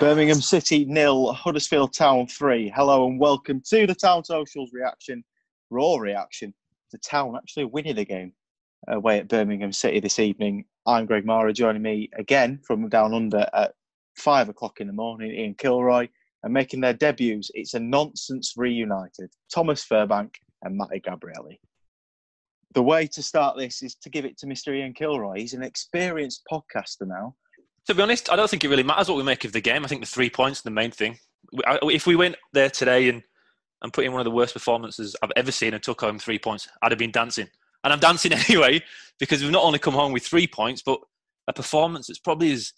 Birmingham City nil, Huddersfield Town three. Hello and welcome to the Town Socials reaction, raw reaction. The Town actually winning the game away at Birmingham City this evening. I'm Greg Marah. Joining me again from down under at five o'clock in the morning, Ian Kilroy, and making their debuts. It's a nonsense reunited. Thomas Firbank and Matty Gabrielli. The way to start this is to give it to Mr. Ian Kilroy. He's an experienced podcaster now to be honest, I don't think it really matters what we make of the game. I think the three points are the main thing. If we went there today and, and put in one of the worst performances I've ever seen and took home three points, I'd have been dancing. And I'm dancing anyway because we've not only come home with three points, but a performance that's probably as,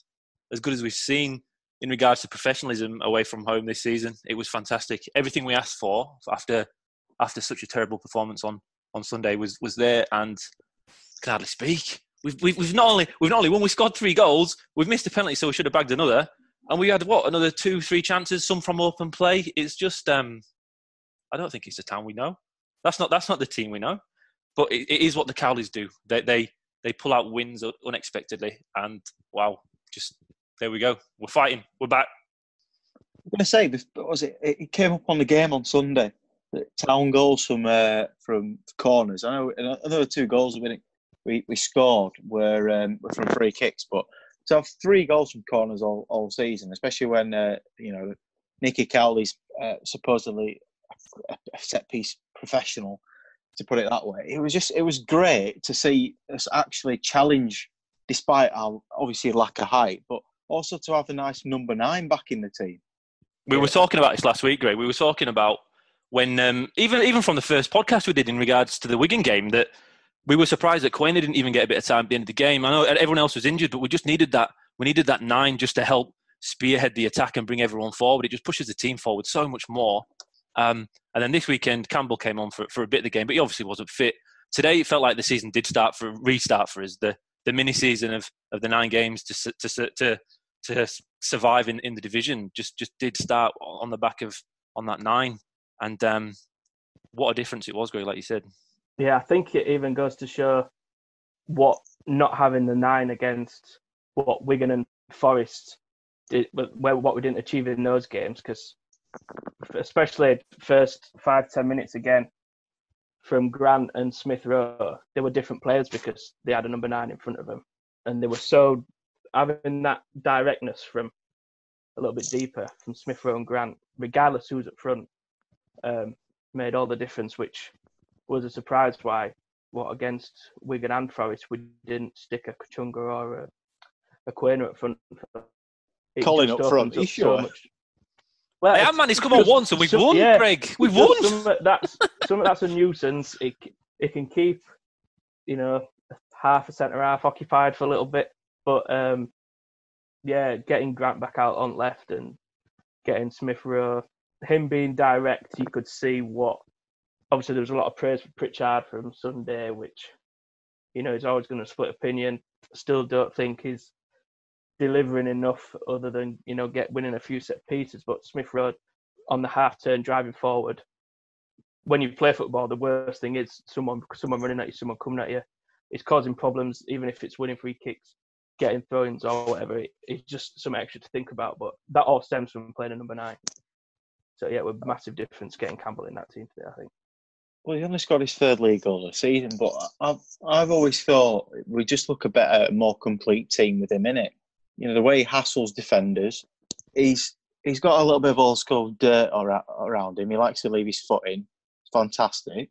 as good as we've seen in regards to professionalism away from home this season. It was fantastic. Everything we asked for after after such a terrible performance on, on Sunday was, was there and can hardly speak. We've, we've, we've not only we've not only won, we scored three goals. We've missed a penalty, so we should have bagged another. And we had what another two, three chances, some from open play. It's just um, I don't think it's the town we know. That's not that's not the team we know. But it, it is what the Cowleys do. They they they pull out wins unexpectedly, and wow, just there we go. We're fighting. We're back. I'm going to say, was it? It came up on the game on Sunday. Town goals from uh, from corners. I know another two goals have been we, we scored were, um, were from free kicks. But to have three goals from corners all, all season, especially when uh, you know Nicky Cowley's uh, supposedly a, a set piece professional, to put it that way, it was just it was great to see us actually challenge, despite our obviously lack of height, but also to have a nice number nine back in the team. We were talking about this last week, Greg. We were talking about when um, even even from the first podcast we did in regards to the Wigan game that we were surprised that Quaner didn't even get a bit of time at the end of the game. I know everyone else was injured, but we just needed that. We needed that nine just to help spearhead the attack and bring everyone forward. It just pushes the team forward so much more. Um, and then this weekend, Campbell came on for, for a bit of the game, but he obviously wasn't fit. Today, it felt like the season did start for restart for us. The the mini season of, of the nine games to to to to survive in, in the division just just did start on the back of on that nine. And um, what a difference it was, Greg, like you said. Yeah, I think it even goes to show what not having the nine against what Wigan and Forest did, where what we didn't achieve in those games, because especially first five ten minutes again from Grant and Smith Rowe, they were different players because they had a number nine in front of them, and they were so having that directness from a little bit deeper from Smith Rowe and Grant, regardless who's up front, um, made all the difference. Which was a surprise why what against Wigan and Forest we didn't stick a Kachunga or a, a Quaner up front. It Colin up front, you sure? So much. Well, hey, man, he's come on once and we've some, won, yeah, Greg. We've won. Some, that's some that's a nuisance. It it can keep, you know, half a centre half occupied for a little bit, but um, yeah, getting Grant back out on left and getting Smith Rowe, him being direct, you could see what obviously there was a lot of praise for Pritchard from Sunday, which you know he's always going to split opinion. Still don't think he's delivering enough other than you know get winning a few set pieces. But Smith Rowe on the half turn driving forward. When you play football, the worst thing is someone someone running at you, someone coming at you. It's causing problems, even if it's winning free kicks, getting throw-ins or whatever. It, it's just some extra to think about. But that all stems from playing a number nine. So yeah, with massive difference getting Campbell in that team today, I think. Well, he only scored his third league goal this season, but I've I've always thought we just look a better, more complete team with him in it. You know, the way he hassles defenders, he's he's got a little bit of old school dirt around him. He likes to leave his foot in. It's fantastic.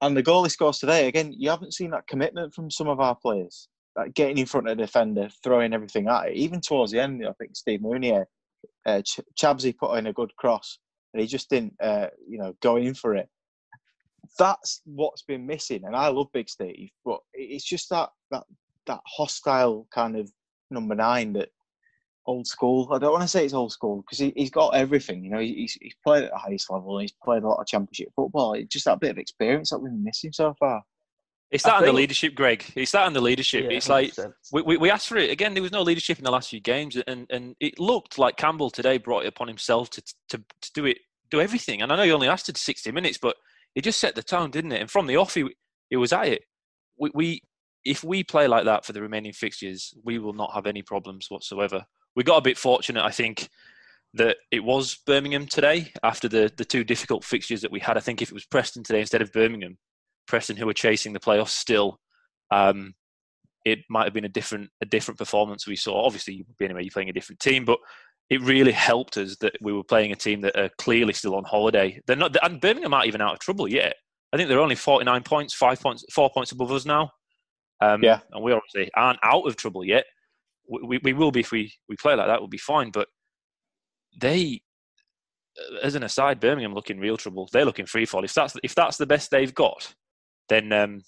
And the goal he scores today, again, you haven't seen that commitment from some of our players. Like getting in front of the defender, throwing everything at it. Even towards the end, I think Steve Mounié, uh, Ch- Chabsy put in a good cross, and he just didn't, uh, you know, go in for it that's what's been missing. And I love Big Steve, but it's just that that that hostile kind of number nine that old school. I don't want to say it's old school because he, has got everything. You know, he's, he's played at the highest level. He's played a lot of championship football. It's just that bit of experience that we've been missing so far. It's that and the leadership, Greg. It's that and the leadership. Yeah, it's like we, we, we, asked for it again. There was no leadership in the last few games, and, and it looked like Campbell today brought it upon himself to, to to do it, do everything. And I know he only lasted sixty minutes, but it just set the tone, didn't it? And from the off, he, he was at it. We, we, if we play like that for the remaining fixtures, we will not have any problems whatsoever. we got a bit fortunate, I think, that it was Birmingham today after the the two difficult fixtures that we had. I think if it was Preston today instead of Birmingham, Preston who were chasing the playoffs still, um, it might have been a different a different performance we saw. Obviously, anyway, you're playing a different team, but it really helped us that we were playing a team that are clearly still on holiday. They're not, and Birmingham aren't even out of trouble yet. I think they're only 49 points, five points, four points above us now. Um, Yeah. and we obviously aren't out of trouble yet. We, we, we will be if we, we play like that. We'll be fine. But they, as an aside, Birmingham looking real trouble. They're looking free fall. If that's if that's the best they've got, then um,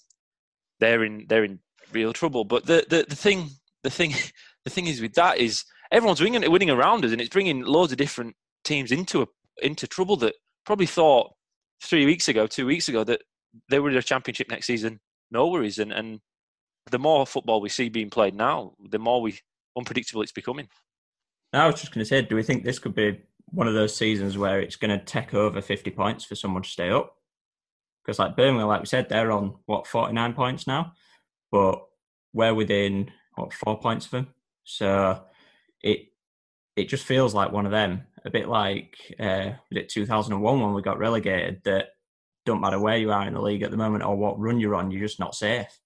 they're in they're in real trouble. But the, the, the thing the thing the thing is with that is everyone's winning winning around us, and it's bringing loads of different teams into a, into trouble that probably thought three weeks ago, two weeks ago that they were in a championship next season. No worries, and and the more football we see being played now, the more we unpredictable it's becoming. I was just going to say, do we think this could be one of those seasons where it's going to take over 50 points for someone to stay up? Because, like Birmingham, like we said, they're on what 49 points now, but we're within what four points of them. So it it just feels like one of them, a bit like uh, was it 2001 when we got relegated. That don't matter where you are in the league at the moment or what run you're on, you're just not safe.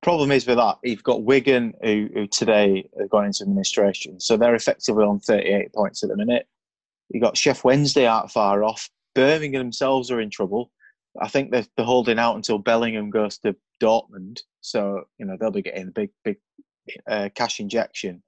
Problem is with that, you've got Wigan who, who today have gone into administration, so they're effectively on 38 points at the minute. You've got Sheff Wednesday out far off. Birmingham themselves are in trouble. I think they're, they're holding out until Bellingham goes to Dortmund, so you know they'll be getting a big, big uh, cash injection.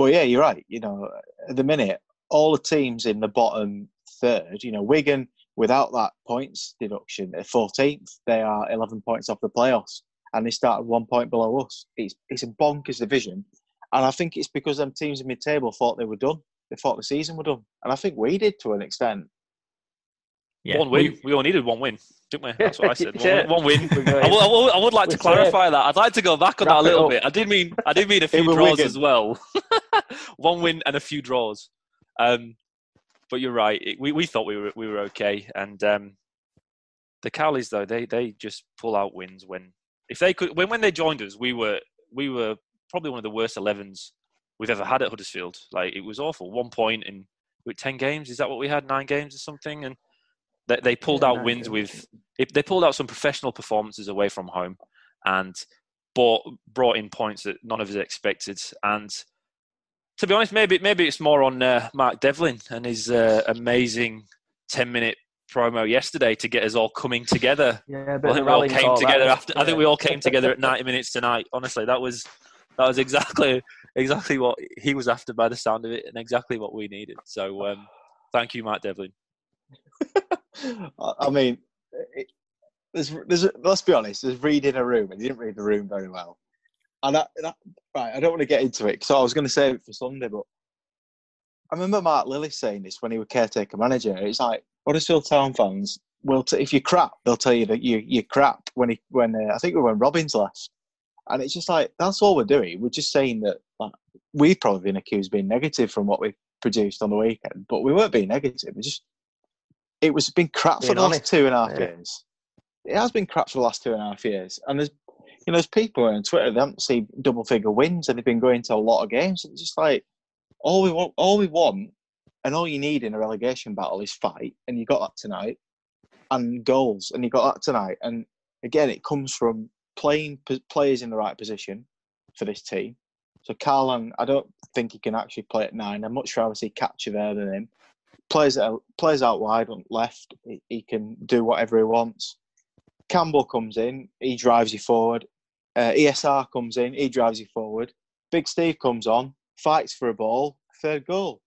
But yeah, you're right. You know, at the minute, all the teams in the bottom third, you know, Wigan without that points deduction at 14th, they are 11 points off the playoffs and they started one point below us. It's it's a bonkers division, and I think it's because them teams in mid-table thought they were done. They thought the season were done, and I think we did to an extent. Yeah, one win. We, all needed one win, didn't we? That's what I said. Yeah. One, one win. I would, I would- I would like to clarify that. I'd like to go back on Wrap that a little bit. I did mean I did mean a few draws Wigan. as well. one win and a few draws. Um, but you're right. It, we we thought we were we were okay, and um, the Cowleys though they they just pull out wins when if they could when when they joined us we were we were probably one of the worst 11s we've ever had at Huddersfield. Like it was awful. One point in with ten games. Is that what we had? Nine games or something? And they, they pulled Yeah, out wins games. with they pulled out some professional performances away from home and brought brought in points that none of us expected. And to be honest, maybe maybe it's more on uh, Mark Devlin and his uh, amazing ten minute promo yesterday to get us all coming together. Yeah, a bit Well, I think we all came that together after. I think we all came together at ninety minutes tonight. Honestly, that was that was exactly exactly what he was after by the sound of it, and exactly what we needed. So, um, thank you, Mark Devlin. I I mean, it, there's, there's, let's be honest. There's Reed in a room, and he didn't read the room very well. And that, that right, I don't want to get into it, so I was going to save it for Sunday. But I remember Mark Lillis saying this when he was caretaker manager. It's like Huddersfield Town fans will, t- if you're crap, they'll tell you that you you're crap. When he, when uh, I think when Robins left, and it's just like that's all we're doing. We're just saying that like, we've probably been accused of being negative from what we produced on the weekend, but we weren't being negative. We just it was been crap for the last two and a half yeah. years. It has been crap for the last two and a half years, and there's you know there's people on Twitter that haven't seen double figure wins and they've been going to a lot of games. It's just like all we want, all we want, and all you need in a relegation battle is fight, and you got that tonight, and goals, and you got that tonight. And again, it comes from playing p- players in the right position for this team. So Karlan, I don't think he can actually play at nine. I'd much rather see Catcher there than him. Plays out, plays out wide on left. He, he can do whatever he wants. Campbell comes in, he drives you forward. Uh, ESR comes in, he drives you forward. Big Steve comes on, fights for a ball, third goal.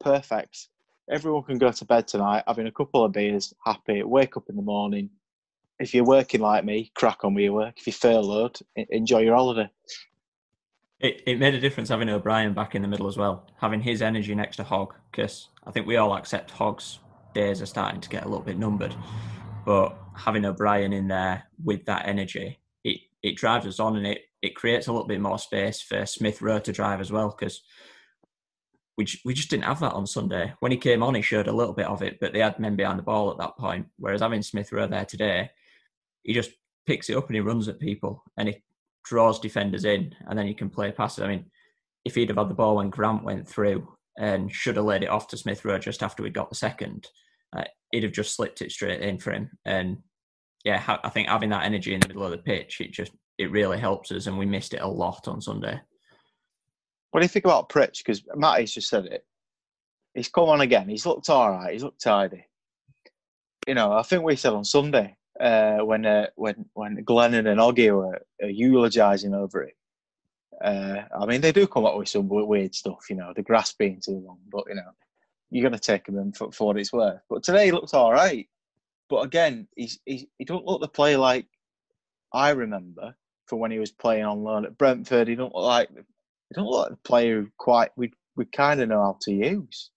Perfect. Everyone can go to bed tonight having a couple of beers, happy, wake up in the morning. If you're working like me, crack on with your work. If you're furloughed, enjoy your holiday. It, it made a difference having O'Brien back in the middle as well, having his energy next to Hogg, because I think we all accept Hogg's days are starting to get a little bit numbered. But having O'Brien in there with that energy, it, it drives us on and it, it creates a little bit more space for Smith Rowe to drive as well, because we, we just didn't have that on Sunday. When he came on, he showed a little bit of it, but they had men behind the ball at that point. Whereas having Smith Rowe there today, he just picks it up and he runs at people and he draws defenders in, and then you can play passes. I mean, if he'd have had the ball when Grant went through and should have laid it off to Smith Rowe just after we got the second, uh, he'd have just slipped it straight in for him. And yeah, I think having that energy in the middle of the pitch, it just it really helps us, and we missed it a lot on Sunday. What do you think about Pritch? Because Matty's just said it. He's come on again. He's looked all right. He's looked tidy. You know, I think we said on Sunday uh, when uh, when when Glennon and Oggy were uh, eulogising over it. Uh, I mean, they do come up with some weird stuff. You know, the grass being too long, but you know, you're going to take them for, for what it's worth. But today he looks all right. But again, he's, he's he don't look the player like I remember from when he was playing on loan at Brentford. He don't look like he don't look like the player quite we we kind of know how to use.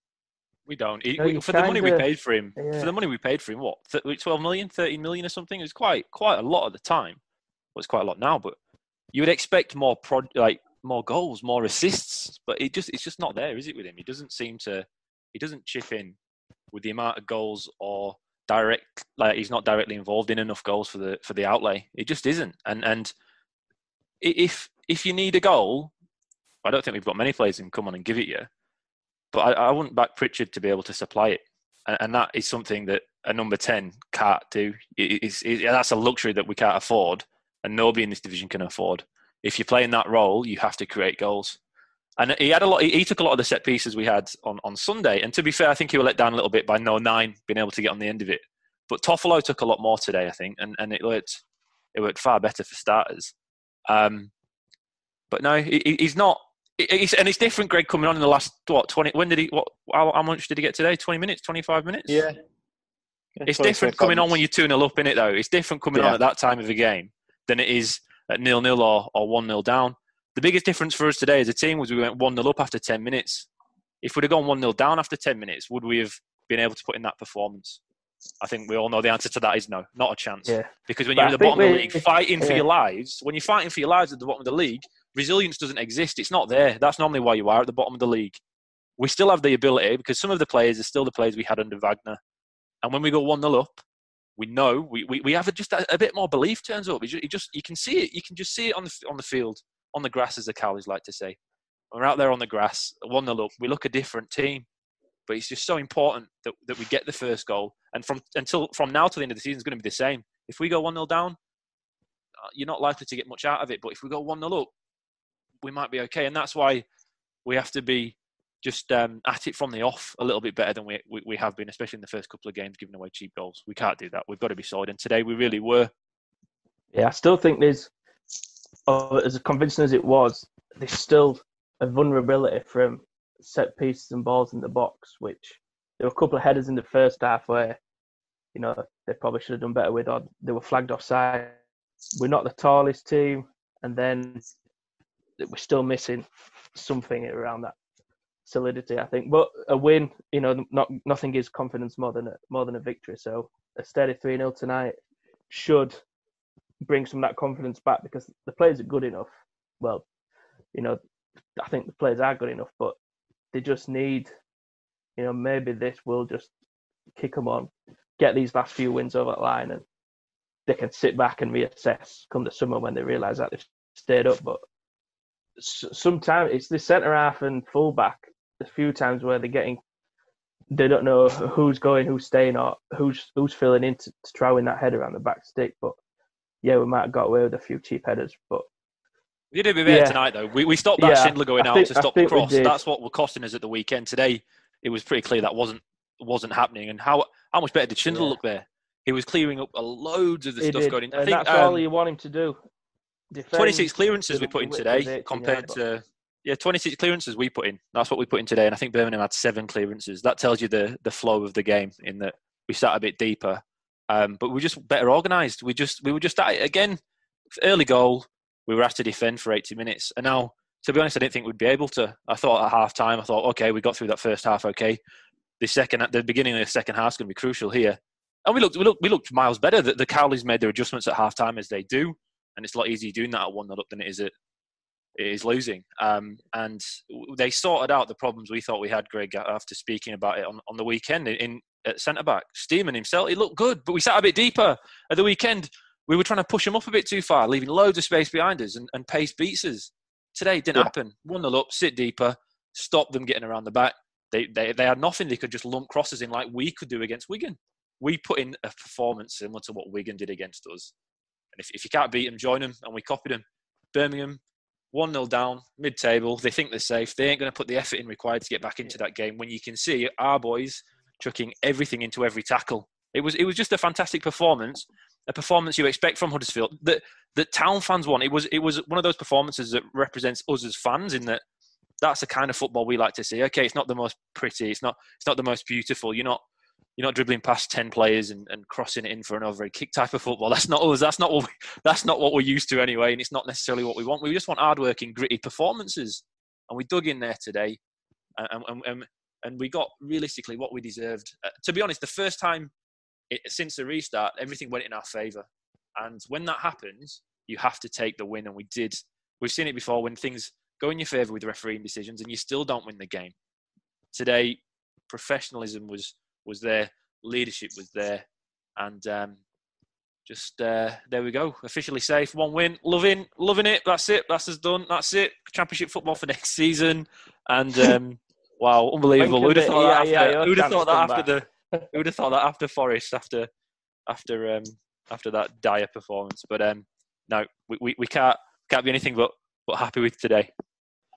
We don't. He, we- for the money we paid for him, yeah. for the money we paid for him, what, th- 12 million, 13 million or something? It was quite quite a lot at the time. Well, it's quite a lot now, but you would expect more prod, like more goals, more assists, but it just it's just not there, is it? With him, he doesn't seem to. He doesn't chip in with the amount of goals or direct. Like he's not directly involved in enough goals for the for the outlay. It just isn't. And and if if you need a goal, I don't think we've got many players who can come on and give it you but I, I wouldn't back Pritchard to be able to supply it, and, and that is something that a number ten can't do. It, it, that's a luxury that we can't afford, and nobody in this division can afford. If you're playing that role, you have to create goals. And he had a lot. He, took a lot of the set pieces we had on, on Sunday. And to be fair, I think he was let down a little bit by no nine being able to get on the end of it. But Toffolo took a lot more today, I think, and, and it worked. It worked far better for starters. Um, but no, he- he's not. It- It's, and it's different, Greg, coming on in the last what twenty? When did he? What? How, how much did he get today? Twenty minutes? Twenty-five minutes? Yeah. It's different coming on when you're 2 0 up in it, though. It's different coming on at that time of the game than it is at nil nil or, or 1 0 down. The biggest difference for us today as a team was we went 1 0 up after 10 minutes. If we'd have gone 1 0 down after 10 minutes, would we have been able to put in that performance? I think we all know the answer to that is no, not a chance. Yeah. Because when But you're at the bottom of the league fighting for your lives, when you're fighting for your lives at the bottom of the league, resilience doesn't exist. It's not there. That's normally why you are at the bottom of the league. We still have the ability because some of the players are still the players we had under Wagner. And when we go 1 0 up, we know we, we, we have a, just a, a bit more belief turns up. You just, you just you can see it. You can just see it on the on the field, on the grass, as the Cowleys like to say. We're out there on the grass, one 0 up, we look a different team. But it's just so important that, that we get the first goal. And from until from now to the end of the season, it's going to be the same. If we go one 0 down, uh, you're not likely to get much out of it. But if we go one 0 up, we might be okay. And that's why we have to be just um, at it from the off a little bit better than we, we, we have been, especially in the first couple of games, giving away cheap goals. We can't do that. We've got to be solid. And today we really were. Yeah, I still think there's, oh, as convincing as it was, there's still a vulnerability from set pieces and balls in the box, which there were a couple of headers in the first half where, you know, they probably should have done better with, or they were flagged offside. We're not the tallest team, and then we're still missing something around that solidity, I think. But a win, you know, not nothing gives confidence more than a, more than a victory. So a steady three 0 tonight should bring some of that confidence back because the players are good enough. Well, you know, I think the players are good enough, but they just need, you know, maybe this will just kick them on, get these last few wins over the line, and they can sit back and reassess come the summer when they realise that they've stayed up. But sometimes it's the centre half and fullback. A few times where they're getting, they don't know who's going, who's staying, or who's who's filling in to, to try win that header around the back stick. But yeah, we might have got away with a few cheap headers, but We did a bit better Yeah. tonight, though. We, we stopped that Yeah, Schindler going I out think- to stop the cross. That's what were costing us at the weekend. Today, it was pretty clear that wasn't wasn't happening. And how how much better did Schindler Yeah. look there? He was clearing up a loads of the he stuff did, going in. I and think that's all um, you want him to do. Defend 26 clearances we put in today compared to yeah 26 clearances we put in. That's what we put in today and i think birmingham had seven clearances. That tells you the the flow of the game in that we sat a bit deeper. Um, but we were just better organized. We just we were just at it again. Early goal we were asked to defend for 80 minutes. And now to be honest i didn't think we'd be able to. I thought at half time i thought okay we got through that first half okay. The second the beginning of the second half is going to be crucial here. And we looked we looked we looked miles better. The, the cowleys made their adjustments at half time as they do and it's a lot easier doing that at one nil up than it is at it is losing. Um, and they sorted out the problems we thought we had, Greg, after speaking about it on, on the weekend in, in at centre back. Stearman himself, he looked good, but we sat a bit deeper at the weekend. We were trying to push him up a bit too far, leaving loads of space behind us, and, and pace beats us. Today it didn't Yeah. happen. One nil up, sit deeper, stop them getting around the back. They, they they had nothing. They could just lump crosses in like we could do against Wigan. We put in a performance similar to what Wigan did against us. And if, if you can't beat them, join them, and we copied them. Birmingham, 1 0 down, mid table. They think they're safe. They ain't going to put the effort in required to get back into that game when you can see our boys chucking everything into every tackle. It was, it was just a fantastic performance, a performance you expect from Huddersfield that, that town fans want. It was, it was one of those performances that represents us as fans in that that's the kind of football we like to see. Okay, it's not the most pretty, it's not, it's not the most beautiful. You're not, you're not dribbling past ten players and, and crossing it in for an overhead kick type of football. That's not us. That's not what we, that's not what we're used to anyway, and it's not necessarily what we want. We just want hardworking, gritty performances, and we dug in there today, and and, and, and we got realistically what we deserved. Uh, to be honest, the first time it, since the restart, everything went in our favour, and when that happens, you have to take the win, and we did. We've seen it before when things go in your favour with refereeing decisions, and you still don't win the game. Today, professionalism was was there, leadership was there, and um, just uh, there we go. Officially safe, one win, loving, loving it. That's it. That's us done. That's it. Championship football for next season, and um, wow, unbelievable. Who'd have thought that? After, who'd have thought that after the? Who'd have thought that after Forest after after um, after that dire performance? But um, no, we, we, we can't can't be anything but but happy with today.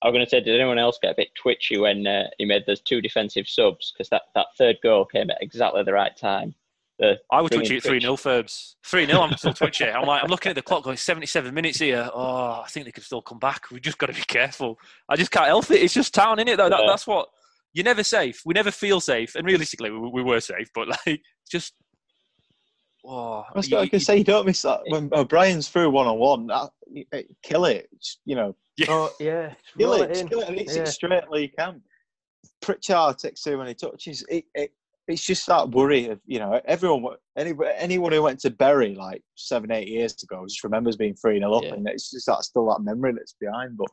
I was going to say, did anyone else get a bit twitchy when uh, he made those two defensive subs? Because that, that third goal came at exactly the right time. The I would bringing twitchy at 3 0 Ferbs. 3 0, I'm still twitchy. I'm like, I'm looking at the clock going 77 minutes here. Oh, I think they could still come back. We've just got to be careful. I just can't help it. It's just town, innit? Though? That, Yeah. that's what. You're never safe. We never feel safe. And realistically, we, we were safe, but like, just. Oh, I was you- going to you- say, you don't miss that when O'Brien's through one on one. Kill it, you know, Oh, yeah, kill it, it just kill it, and it's Yeah. it straight where you can. Pritchard takes too many touches. It, it, it's just that worry of you know everyone, any, anyone who went to Bury like seven, eight years ago just remembers being three 0 up, Yeah. and it's just that still that memory that's behind. But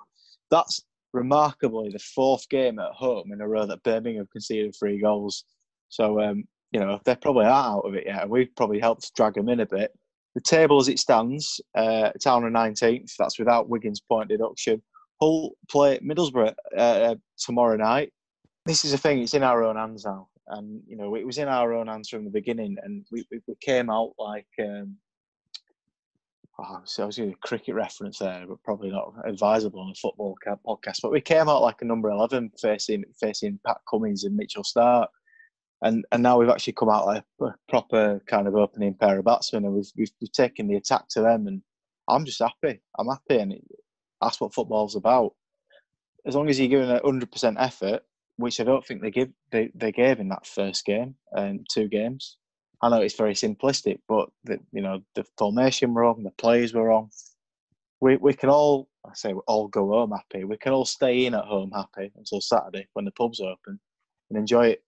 that's remarkably the fourth game at home in a row that Birmingham conceded three goals. So um, you know they probably are out of it yet, and we've probably helped drag them in a bit. The table as it stands, uh, Town are 19th. That's without Wigan's point deduction. Hull play Middlesbrough uh, tomorrow night. This is a thing; it's in our own hands now, and you know it was in our own hands from the beginning. And we we, came out like um, oh, so I was doing a cricket reference there, but probably not advisable on a football podcast. But we came out like a number eleven, facing facing Pat Cummins and Mitchell Starc, and and now we've actually come out like a proper kind of opening pair of batsmen, and we've we've, we've taken the attack to them, and I'm just happy. I'm happy, and it, that's what football's about. As long as you're giving a hundred percent effort, which I don't think they give they, they gave in that first game and two games. I know it's very simplistic, but the, you know the formation were wrong, the players were wrong. We we can all I say we all go home happy. We can all stay in at home happy until Saturday when the pubs open and enjoy it.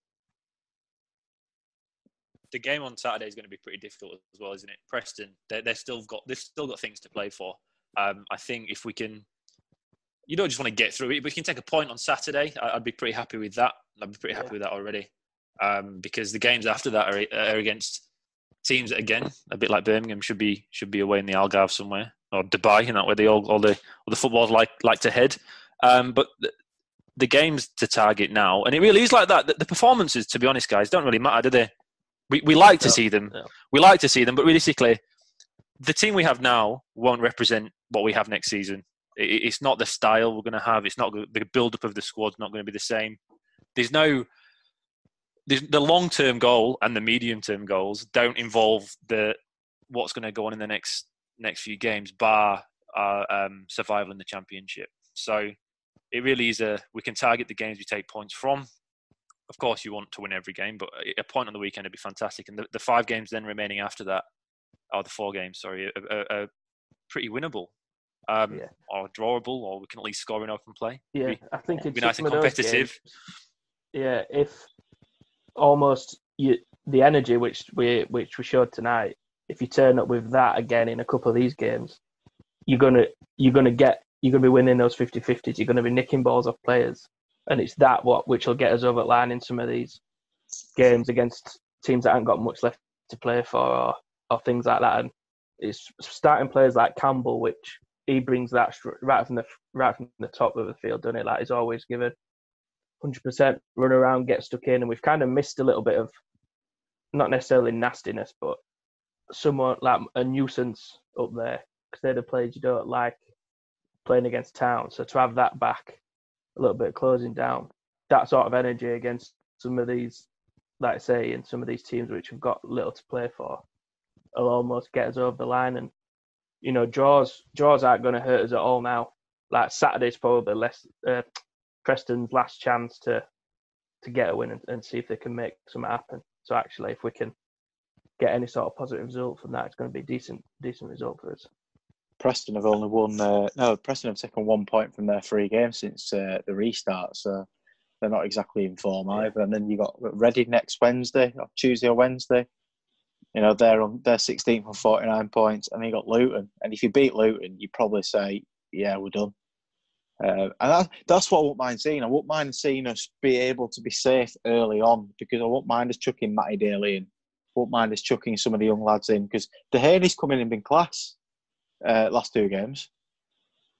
The game on Saturday is going to be pretty difficult as well, isn't it? Preston, they they've still got they've still got things to play for. Um, I think if we can, you don't just want to get through it, but if we can take a point on Saturday, I- I'd be pretty happy with that. I'd be pretty happy Yeah. with that already, um, because the games after that are, are against teams that again, a bit like Birmingham, should be should be away in the Algarve somewhere or Dubai, and that where they all all the all the footballers like like to head. Um, but the, the games to target now, and it really is like that. The, the performances, to be honest, guys, don't really matter, do they? We we like to see them. no. We like to see them, but realistically, the team we have now won't represent what we have next season. I- i- It's not the style we're going to have. It's not the build up of the squad's not going to be the same. There's no there's the long term goal and the medium term goals don't involve the what's going to go on in the next next few games, bar our um, survival in the championship. So it really is a we can target the games we take points from. Of course, you want to win every game, but a- point on the weekend would be fantastic. And the, the five games then remaining after that, or the four games, sorry, are, are, are pretty winnable, um, Yeah. or drawable, or we can at least score in open play. Yeah, Be- I think it'd be nice and some of those competitive. games- yeah, if almost you, the energy which we which we showed tonight, if you turn up with that again in a couple of these games, you're gonna you're gonna get you're gonna be winning those 50-50s. You're gonna be nicking balls off players, and it's that what which will get us over the line in some of these games against teams that haven't got much left to play for or, or things like that. And it's starting players like Campbell, which he brings that right from the right from the top of the field, doesn't it? Like he's always given hundred percent run around, get stuck in, and we've kind of missed a little bit of not necessarily nastiness, but somewhat like a nuisance up there because they're the players you don't like playing against town. So to have that back, a little bit of closing down, that sort of energy against some of these, like I say, in some of these teams which have got little to play for, will almost get us over the line. And you know, draws draws aren't going to hurt us at all now. Like Saturday's probably less uh, Preston's last chance to to get a win and, and see if they can make something happen. So actually, if we can get any sort of positive result from that, it's going to be a decent decent result for us. Preston have only won. Uh, no, Preston have taken one point from their three games since uh, the restart, so they're not exactly in form either. And then you got Reading next Wednesday, or Tuesday or Wednesday. You know they're on they're 16th on 49 points, and you got Luton. And if you beat Luton, you probably say, "Yeah, we're done." Uh, and that, that's what I won't mind seeing. I won't mind seeing us be able to be safe early on because I won't mind us chucking Matty Daly in. I won't mind us chucking some of the young lads in because Duhaney's come in and been class uh, last two games.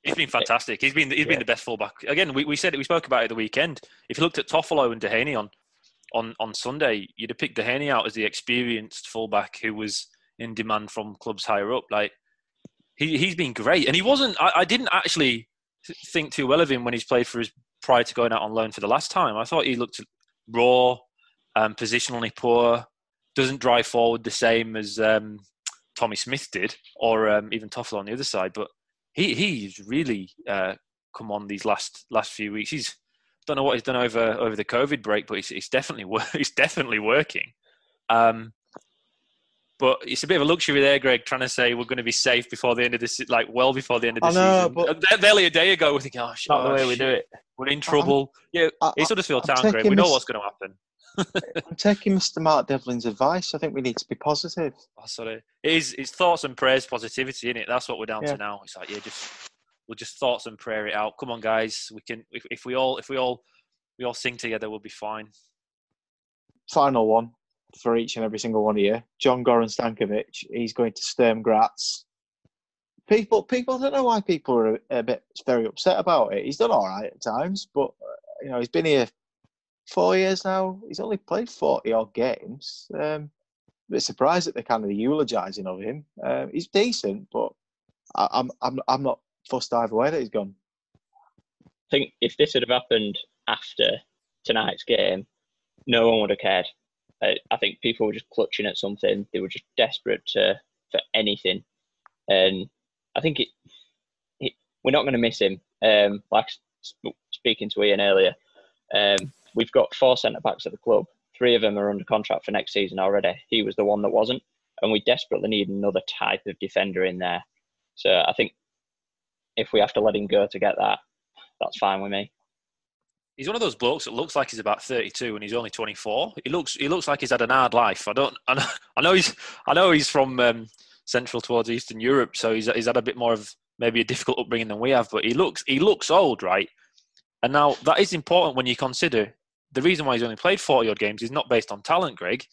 He's been fantastic. He's been he's yeah. been the best fullback. Again, we, we said it, we spoke about it the weekend. If you looked at Toffolo and Duhaney on on on Sunday, you'd have picked Duhaney out as the experienced fullback who was in demand from clubs higher up. Like he he's been great, and he wasn't. I, I didn't actually think too well of him when he's played for his prior to going out on loan for the last time. I thought he looked raw, um, positionally poor, doesn't drive forward the same as um, Tommy Smith did, or um, even Toffel on the other side. But he he's really uh, come on these last last few weeks. He's don't know what he's done over over the COVID break, but he's, he's definitely he's definitely working. Um, but it's a bit of a luxury there, Greg, trying to say we're going to be safe before the end of this, like well before the end of the know, season. But barely a day ago, we're thinking, oh, shit, not the way we do it. We're in trouble. I'm, yeah, I, it's Huddersfield Town, Greg. We know what's going to happen. I'm taking Mr. Mark Devlin's advice. I think we need to be positive. Oh, sorry. It is. It's thoughts and prayers, positivity, in it. That's what we're down yeah. to now. It's like, yeah, just we'll just thoughts and prayer it out. Come on, guys. We can. If, if we all, if we all, we all sing together, we'll be fine. Final one for each and every single one of you. Jon Gorenc Stanković, he's going to Sturm Graz. People, people don't know why people are a, bit very upset about it. He's done all right at times, but uh, you know he's been here four years now. He's only played forty odd games. Um, a bit surprised at the kind of eulogising of him. Um, he's decent, but I, I'm I'm I'm not fussed either way that he's gone. I think if this had have happened after tonight's game, no one would have cared. I, I think people were just clutching at something. They were just desperate to, for anything, and I think it, it we're not going to miss him. Um, like speaking to Ian earlier, um, we've got four centre backs at the club. Three of them are under contract for next season already. He was the one that wasn't, and we desperately need another type of defender in there. So I think if we have to let him go to get that, that's fine with me he's one of those blokes that looks like he's about 32 and he's only 24. He looks he looks like he's had an hard life. I don't I know, I know he's I know he's from um, central towards Eastern Europe, so he's he's had a bit more of maybe a difficult upbringing than we have. But he looks he looks old, right? And now that is important when you consider the reason why he's only played 40 odd games is not based on talent, Greg.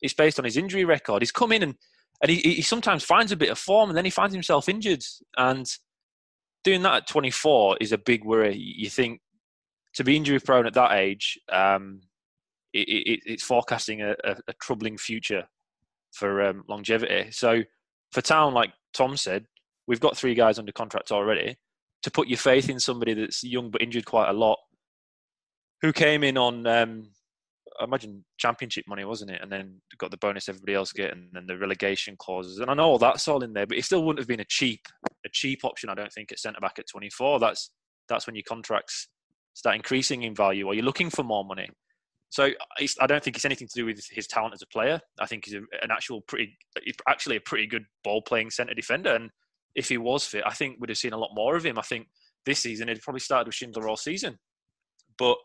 It's based on his injury record. He's come in and and he, he sometimes finds a bit of form and then he finds himself injured. And doing that at 24 is a big worry. You think to be injury prone at that age, um, it, it, it's forecasting a, a, a, troubling future for um, longevity. So for Town, like Tom said, we've got three guys under contract already. To put your faith in somebody that's young but injured quite a lot, who came in on, um, I imagine championship money, wasn't it? And then got the bonus everybody else get, and then the relegation clauses. And I know all that's all in there, but it still wouldn't have been a cheap, a cheap option. I don't think at centre back at 24. That's that's when your contracts start increasing in value or you're looking for more money. So I don't think it's anything to do with his talent as a player. I think he's an actual pretty, actually a pretty good ball playing centre defender. And if he was fit, I think we'd have seen a lot more of him. I think this season he'd probably started with Schindler all season. But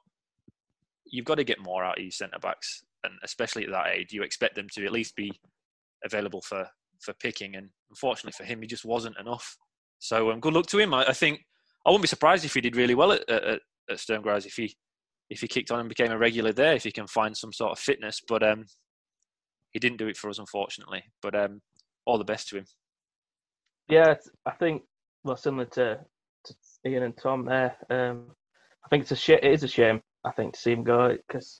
you've got to get more out of your centre backs, and especially at that age, you expect them to at least be available for for picking. And unfortunately for him, he just wasn't enough. So um, good luck to him. I, I think I wouldn't be surprised if he did really well at, at, at Sturm Graz if he if he kicked on and became a regular there, if he can find some sort of fitness. But um, he didn't do it for us, unfortunately. But um, all the best to him. Yeah, I think well, similar to, to Ian and Tom there. Um, I think it's a sh- it is a shame. I think to see him go because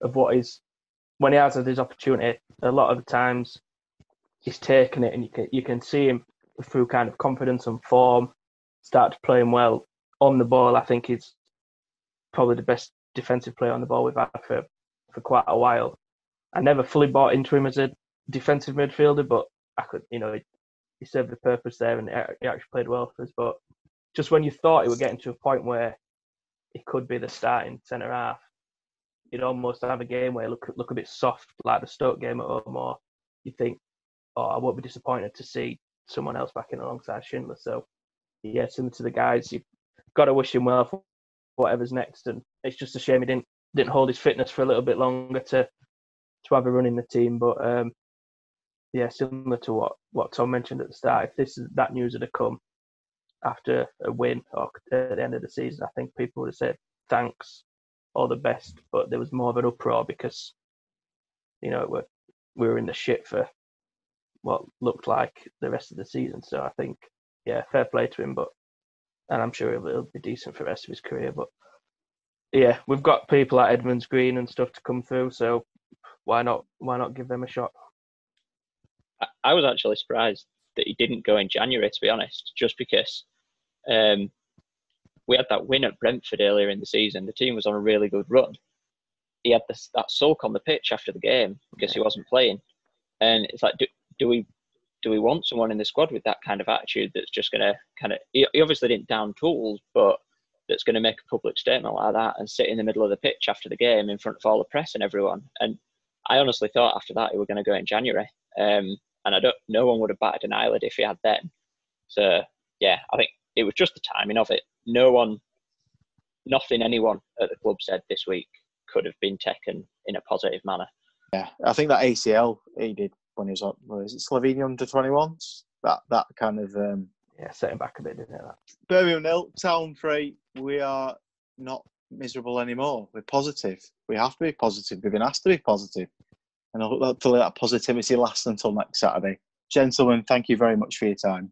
of what he's when he has his opportunity. A lot of the times he's taken it, and you can you can see him through kind of confidence and form, start playing well on the ball. I think he's probably the best defensive player on the ball we've had for, for quite a while. I never fully bought into him as a defensive midfielder, but I could, you know, he, he served the purpose there and he actually played well for us. But just when you thought he was getting to a point where he could be the starting centre half, you'd almost have a game where look look a bit soft, like the Stoke game at home, or you think, oh, I won't be disappointed to see someone else back in alongside Schindler. So, yeah, similar to the guys, you've got to wish him well for whatever's next. And it's just a shame he didn't didn't hold his fitness for a little bit longer to to have a run in the team. But um, yeah, similar to what, what Tom mentioned at the start, if this is that news had come after a win or at the end of the season, I think people would have said thanks, all the best. But there was more of an uproar because you know we we were in the shit for what looked like the rest of the season. So I think yeah, fair play to him, but and I'm sure he'll be decent for the rest of his career. But yeah, we've got people like Edmonds Green and stuff to come through, so why not why not give them a shot? I was actually surprised that he didn't go in January, to be honest, just because um, we had that win at Brentford earlier in the season. The team was on a really good run. He had this, that sulk on the pitch after the game because he wasn't playing, and it's like, do, do we do we want someone in the squad with that kind of attitude that's just going to kind of he, he obviously didn't down tools, but that's going to make a public statement like that and sit in the middle of the pitch after the game in front of all the press and everyone. And I honestly thought after that he were going to go in January, um, and I don't. No one would have batted an eyelid if he had then. So yeah, I think it was just the timing of it. No one, nothing anyone at the club said this week could have been taken in a positive manner. Yeah, I think that ACL he did when he was up, was it Slovenia under 21s? That that kind of um, yeah, set him back a bit, didn't it? That? Birmingham nil, Town three. We are not miserable anymore. We're positive. We have to be positive. We've been asked to be positive, and hopefully that positivity lasts until next Saturday. Gentlemen, thank you very much for your time.